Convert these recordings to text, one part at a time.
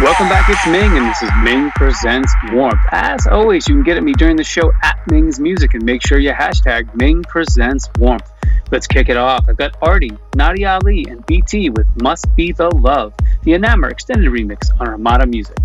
Welcome back, it's Ming, and this is Ming Presents Warmth. As always, you can get at me during the show at Ming's Music and make sure you hashtag Ming Presents Warmth. Let's kick it off. I've got Arty, Nadia Ali, and BT with Must Be the Love, the Enamour extended remix on Armada Music.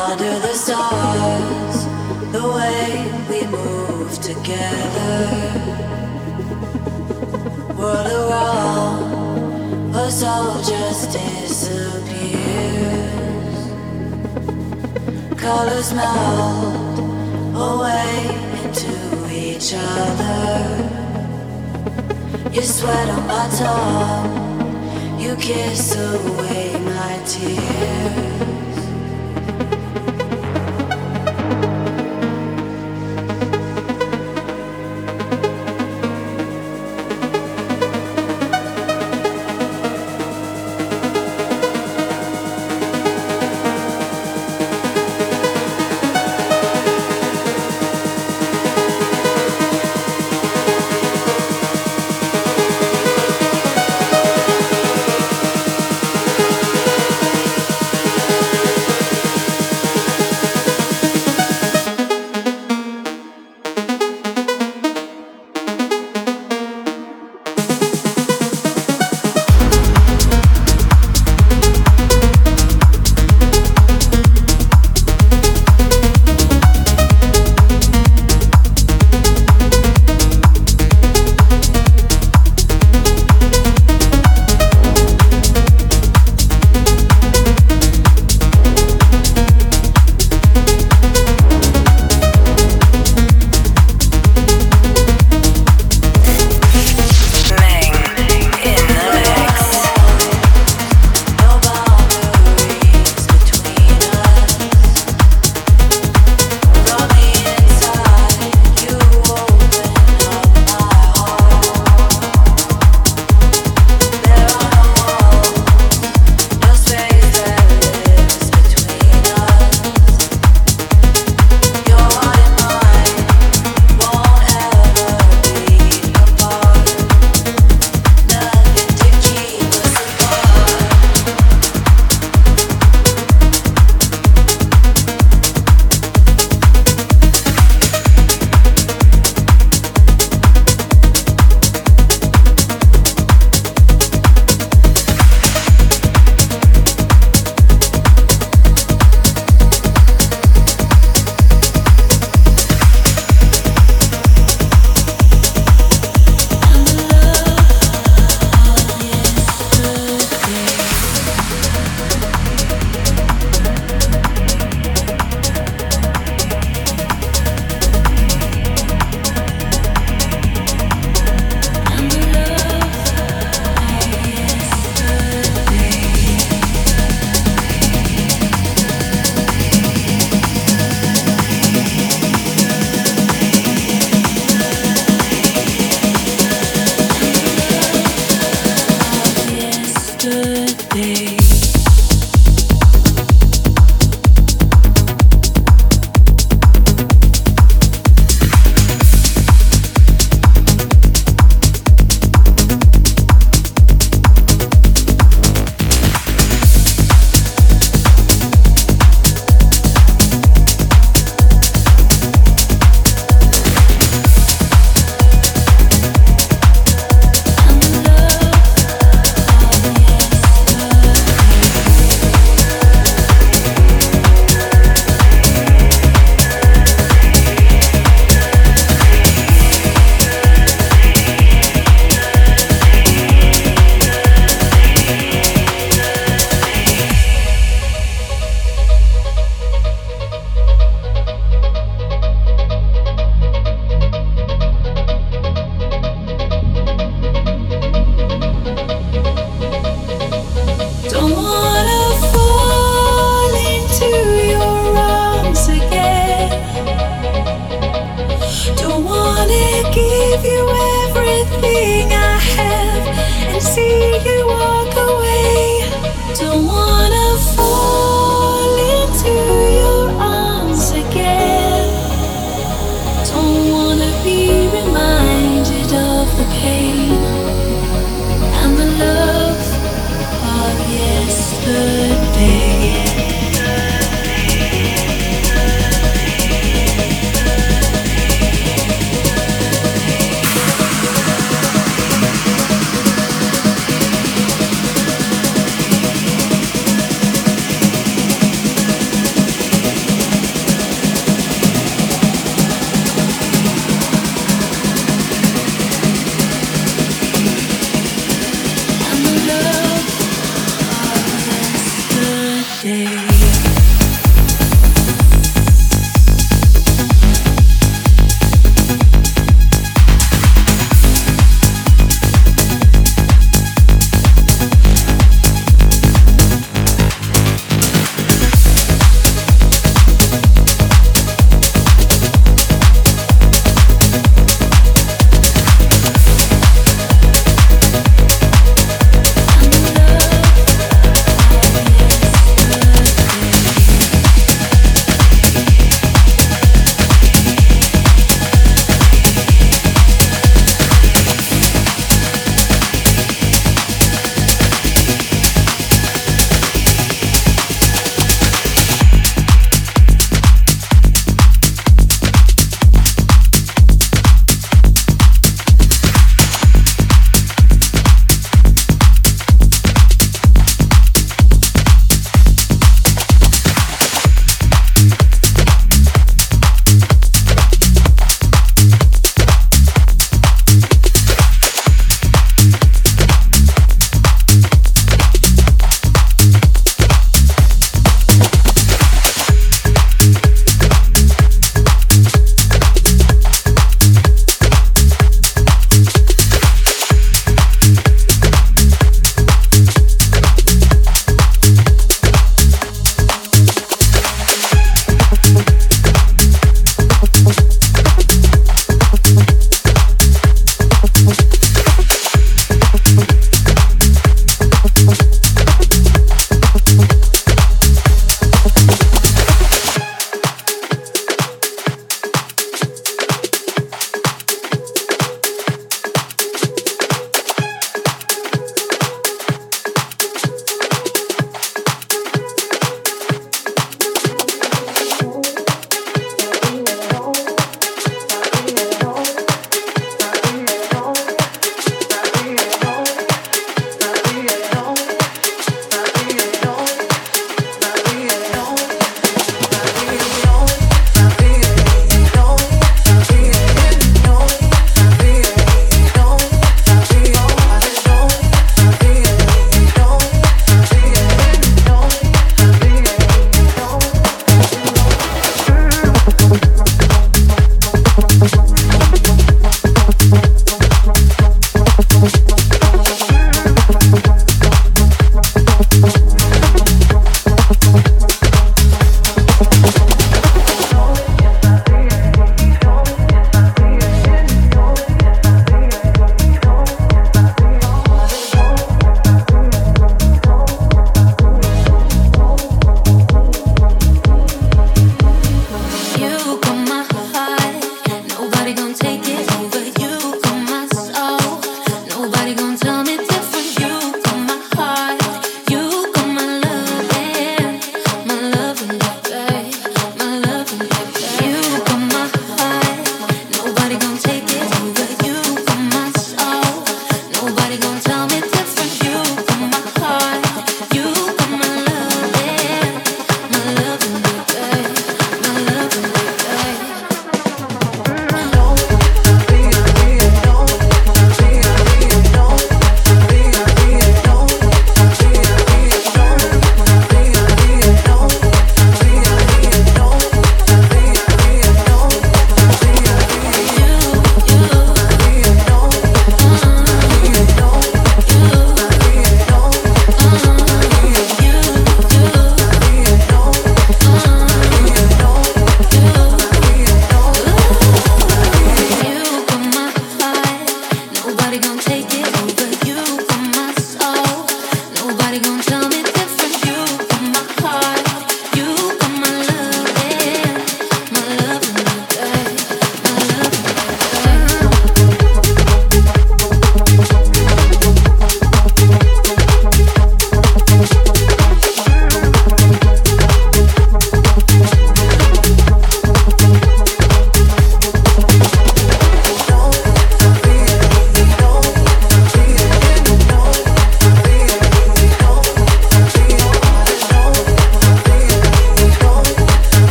under the stars, the way we move together. World around, a soul just disappears. Colors melt away into each other. You sweat on my tongue, you kiss away my tears.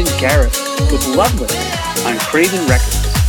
Brandon Garrett with Loveless on Craven Records.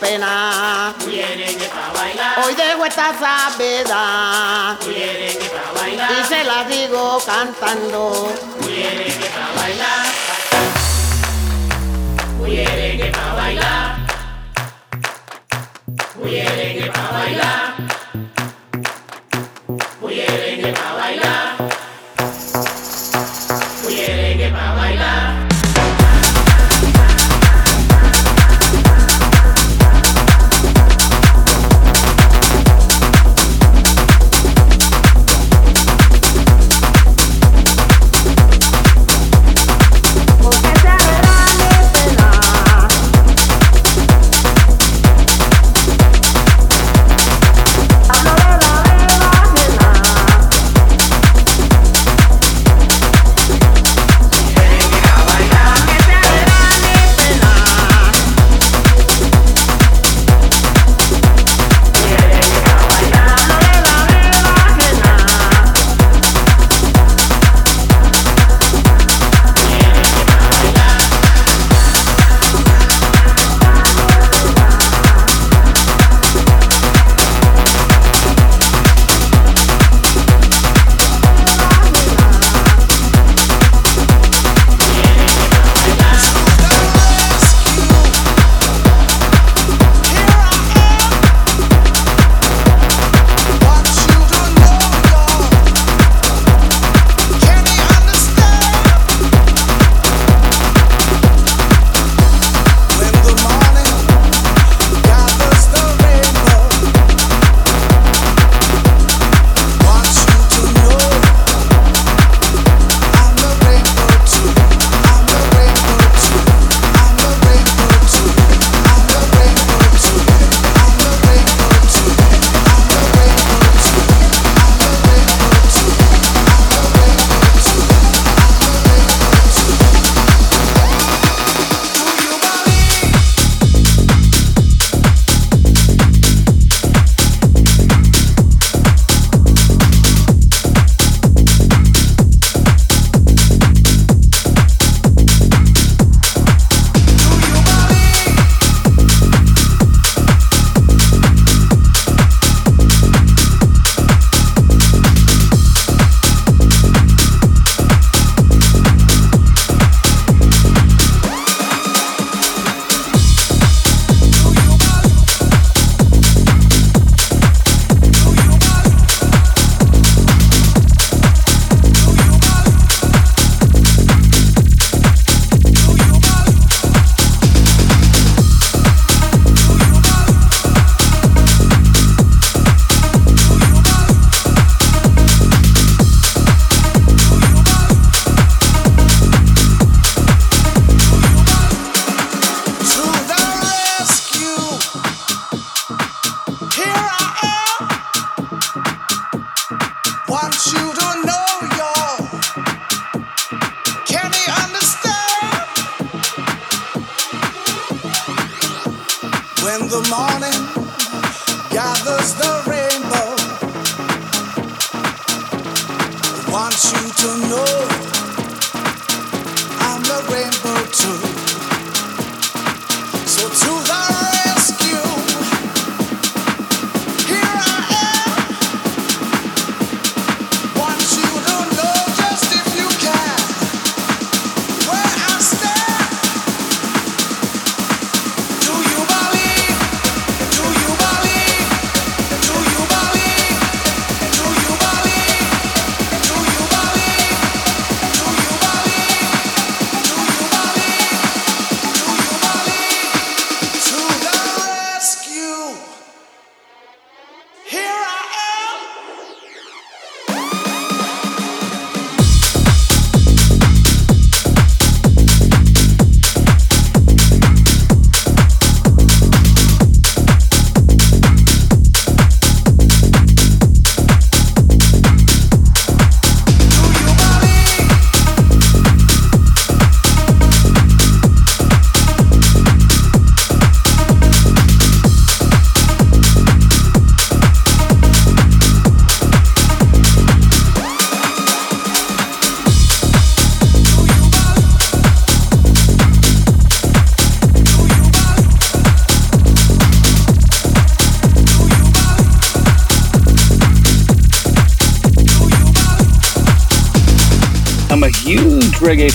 pena. Hoy dejo esta sabedad y se la digo cantando. Huyerengue pa' bailar. Huyerengue pa' bailar. Huyerengue pa' bailar.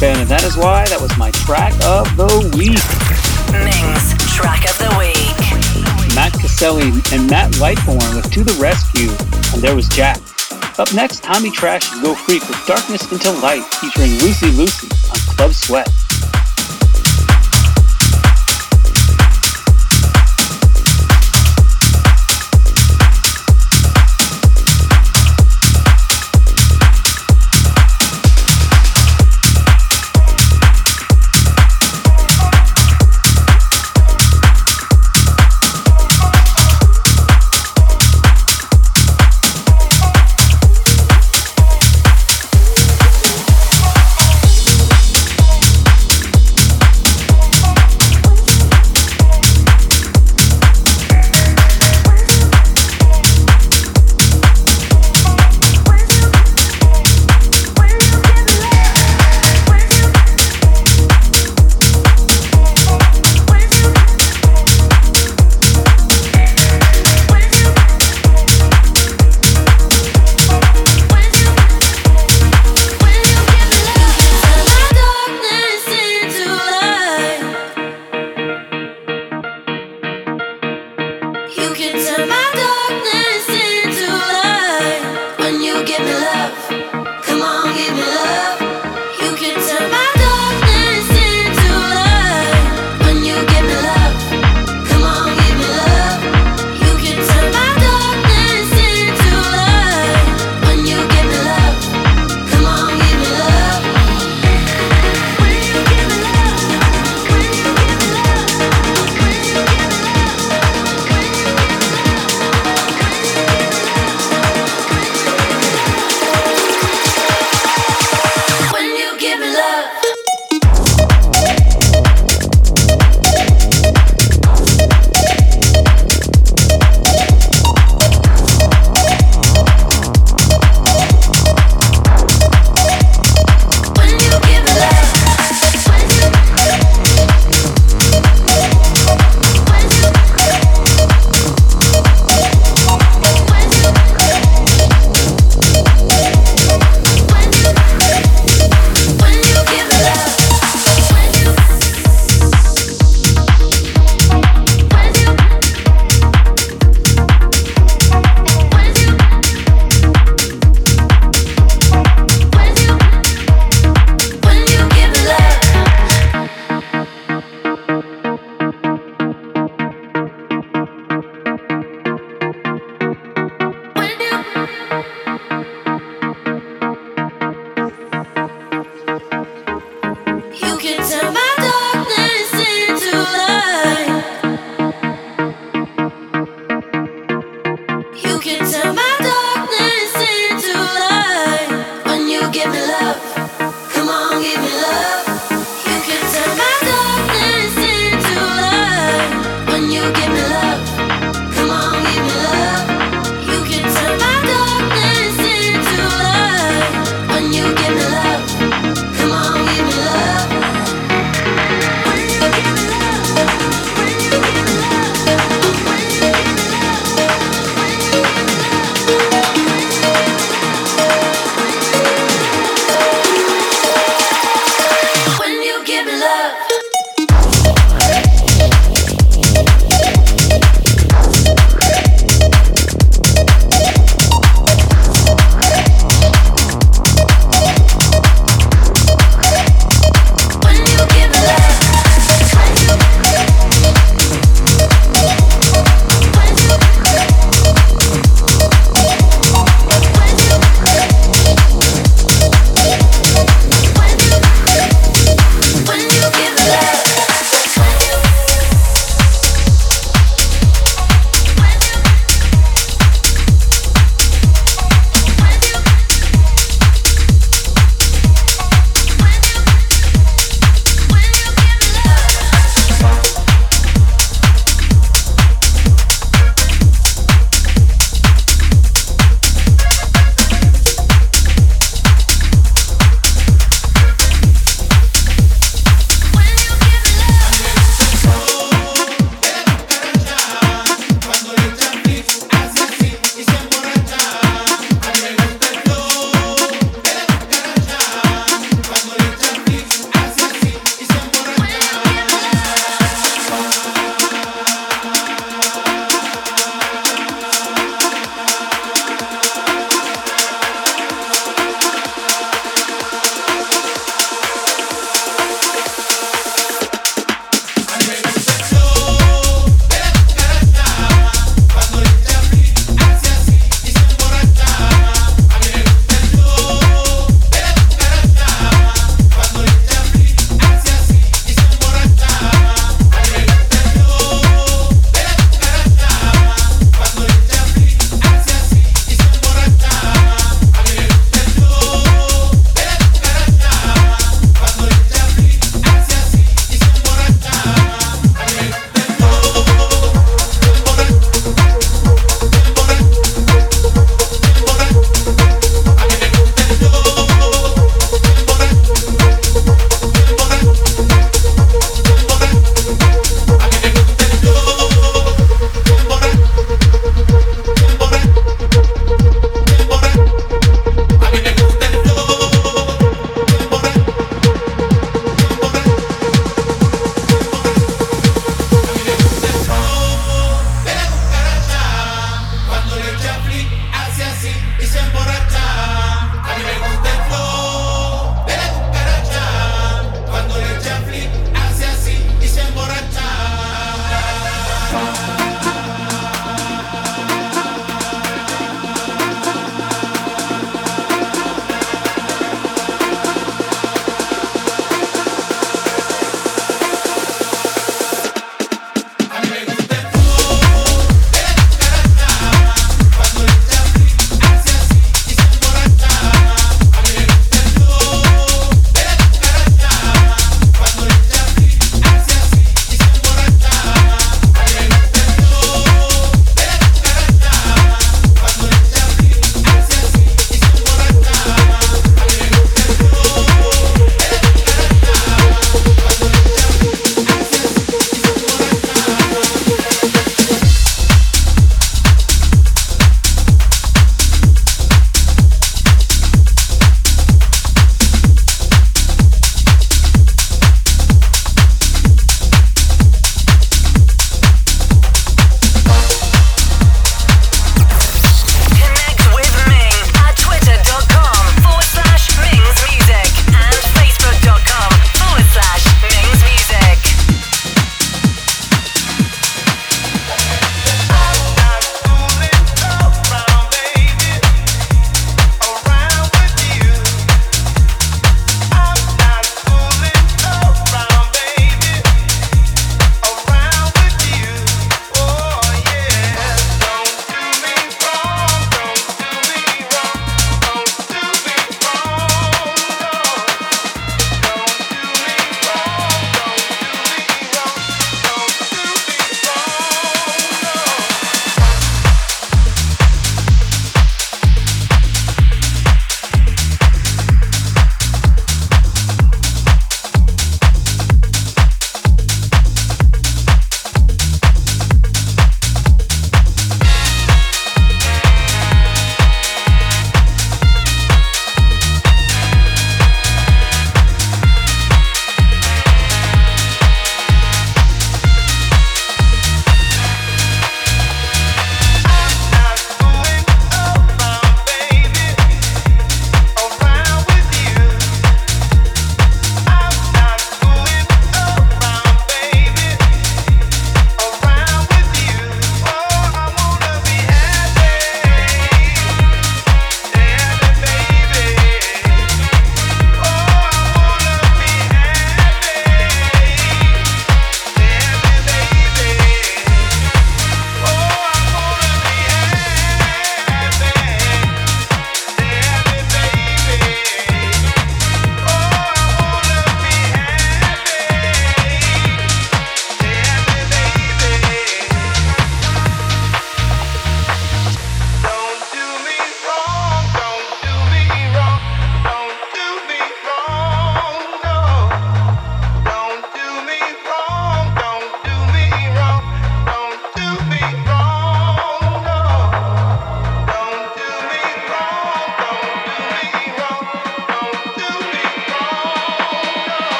And that is why that was my track of the week. Ming's track of the week. Matt Caselli and Matt Lightborn with To the Rescue, and there was Jack. Up next, Tommy Trash and Go Freek with Darkness into Light featuring Lucy Lucy on Club Sweat.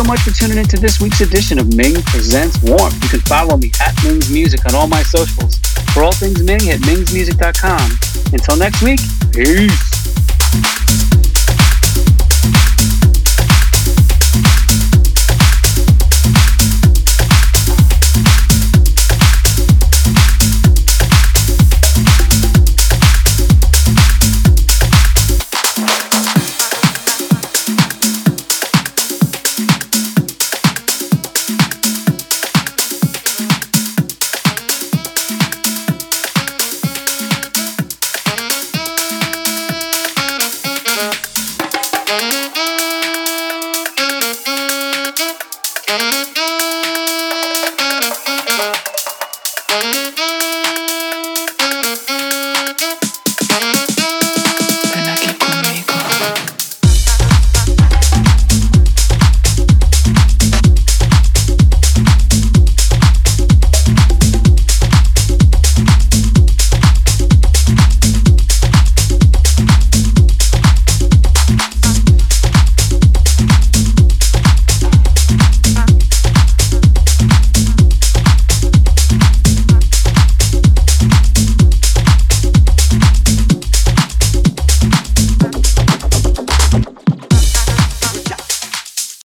So much for tuning in to this week's edition of Ming Presents Warm. You can follow me at Ming's Music on all my socials. For all things Ming, hit mingsmusic.com. Until next week, peace.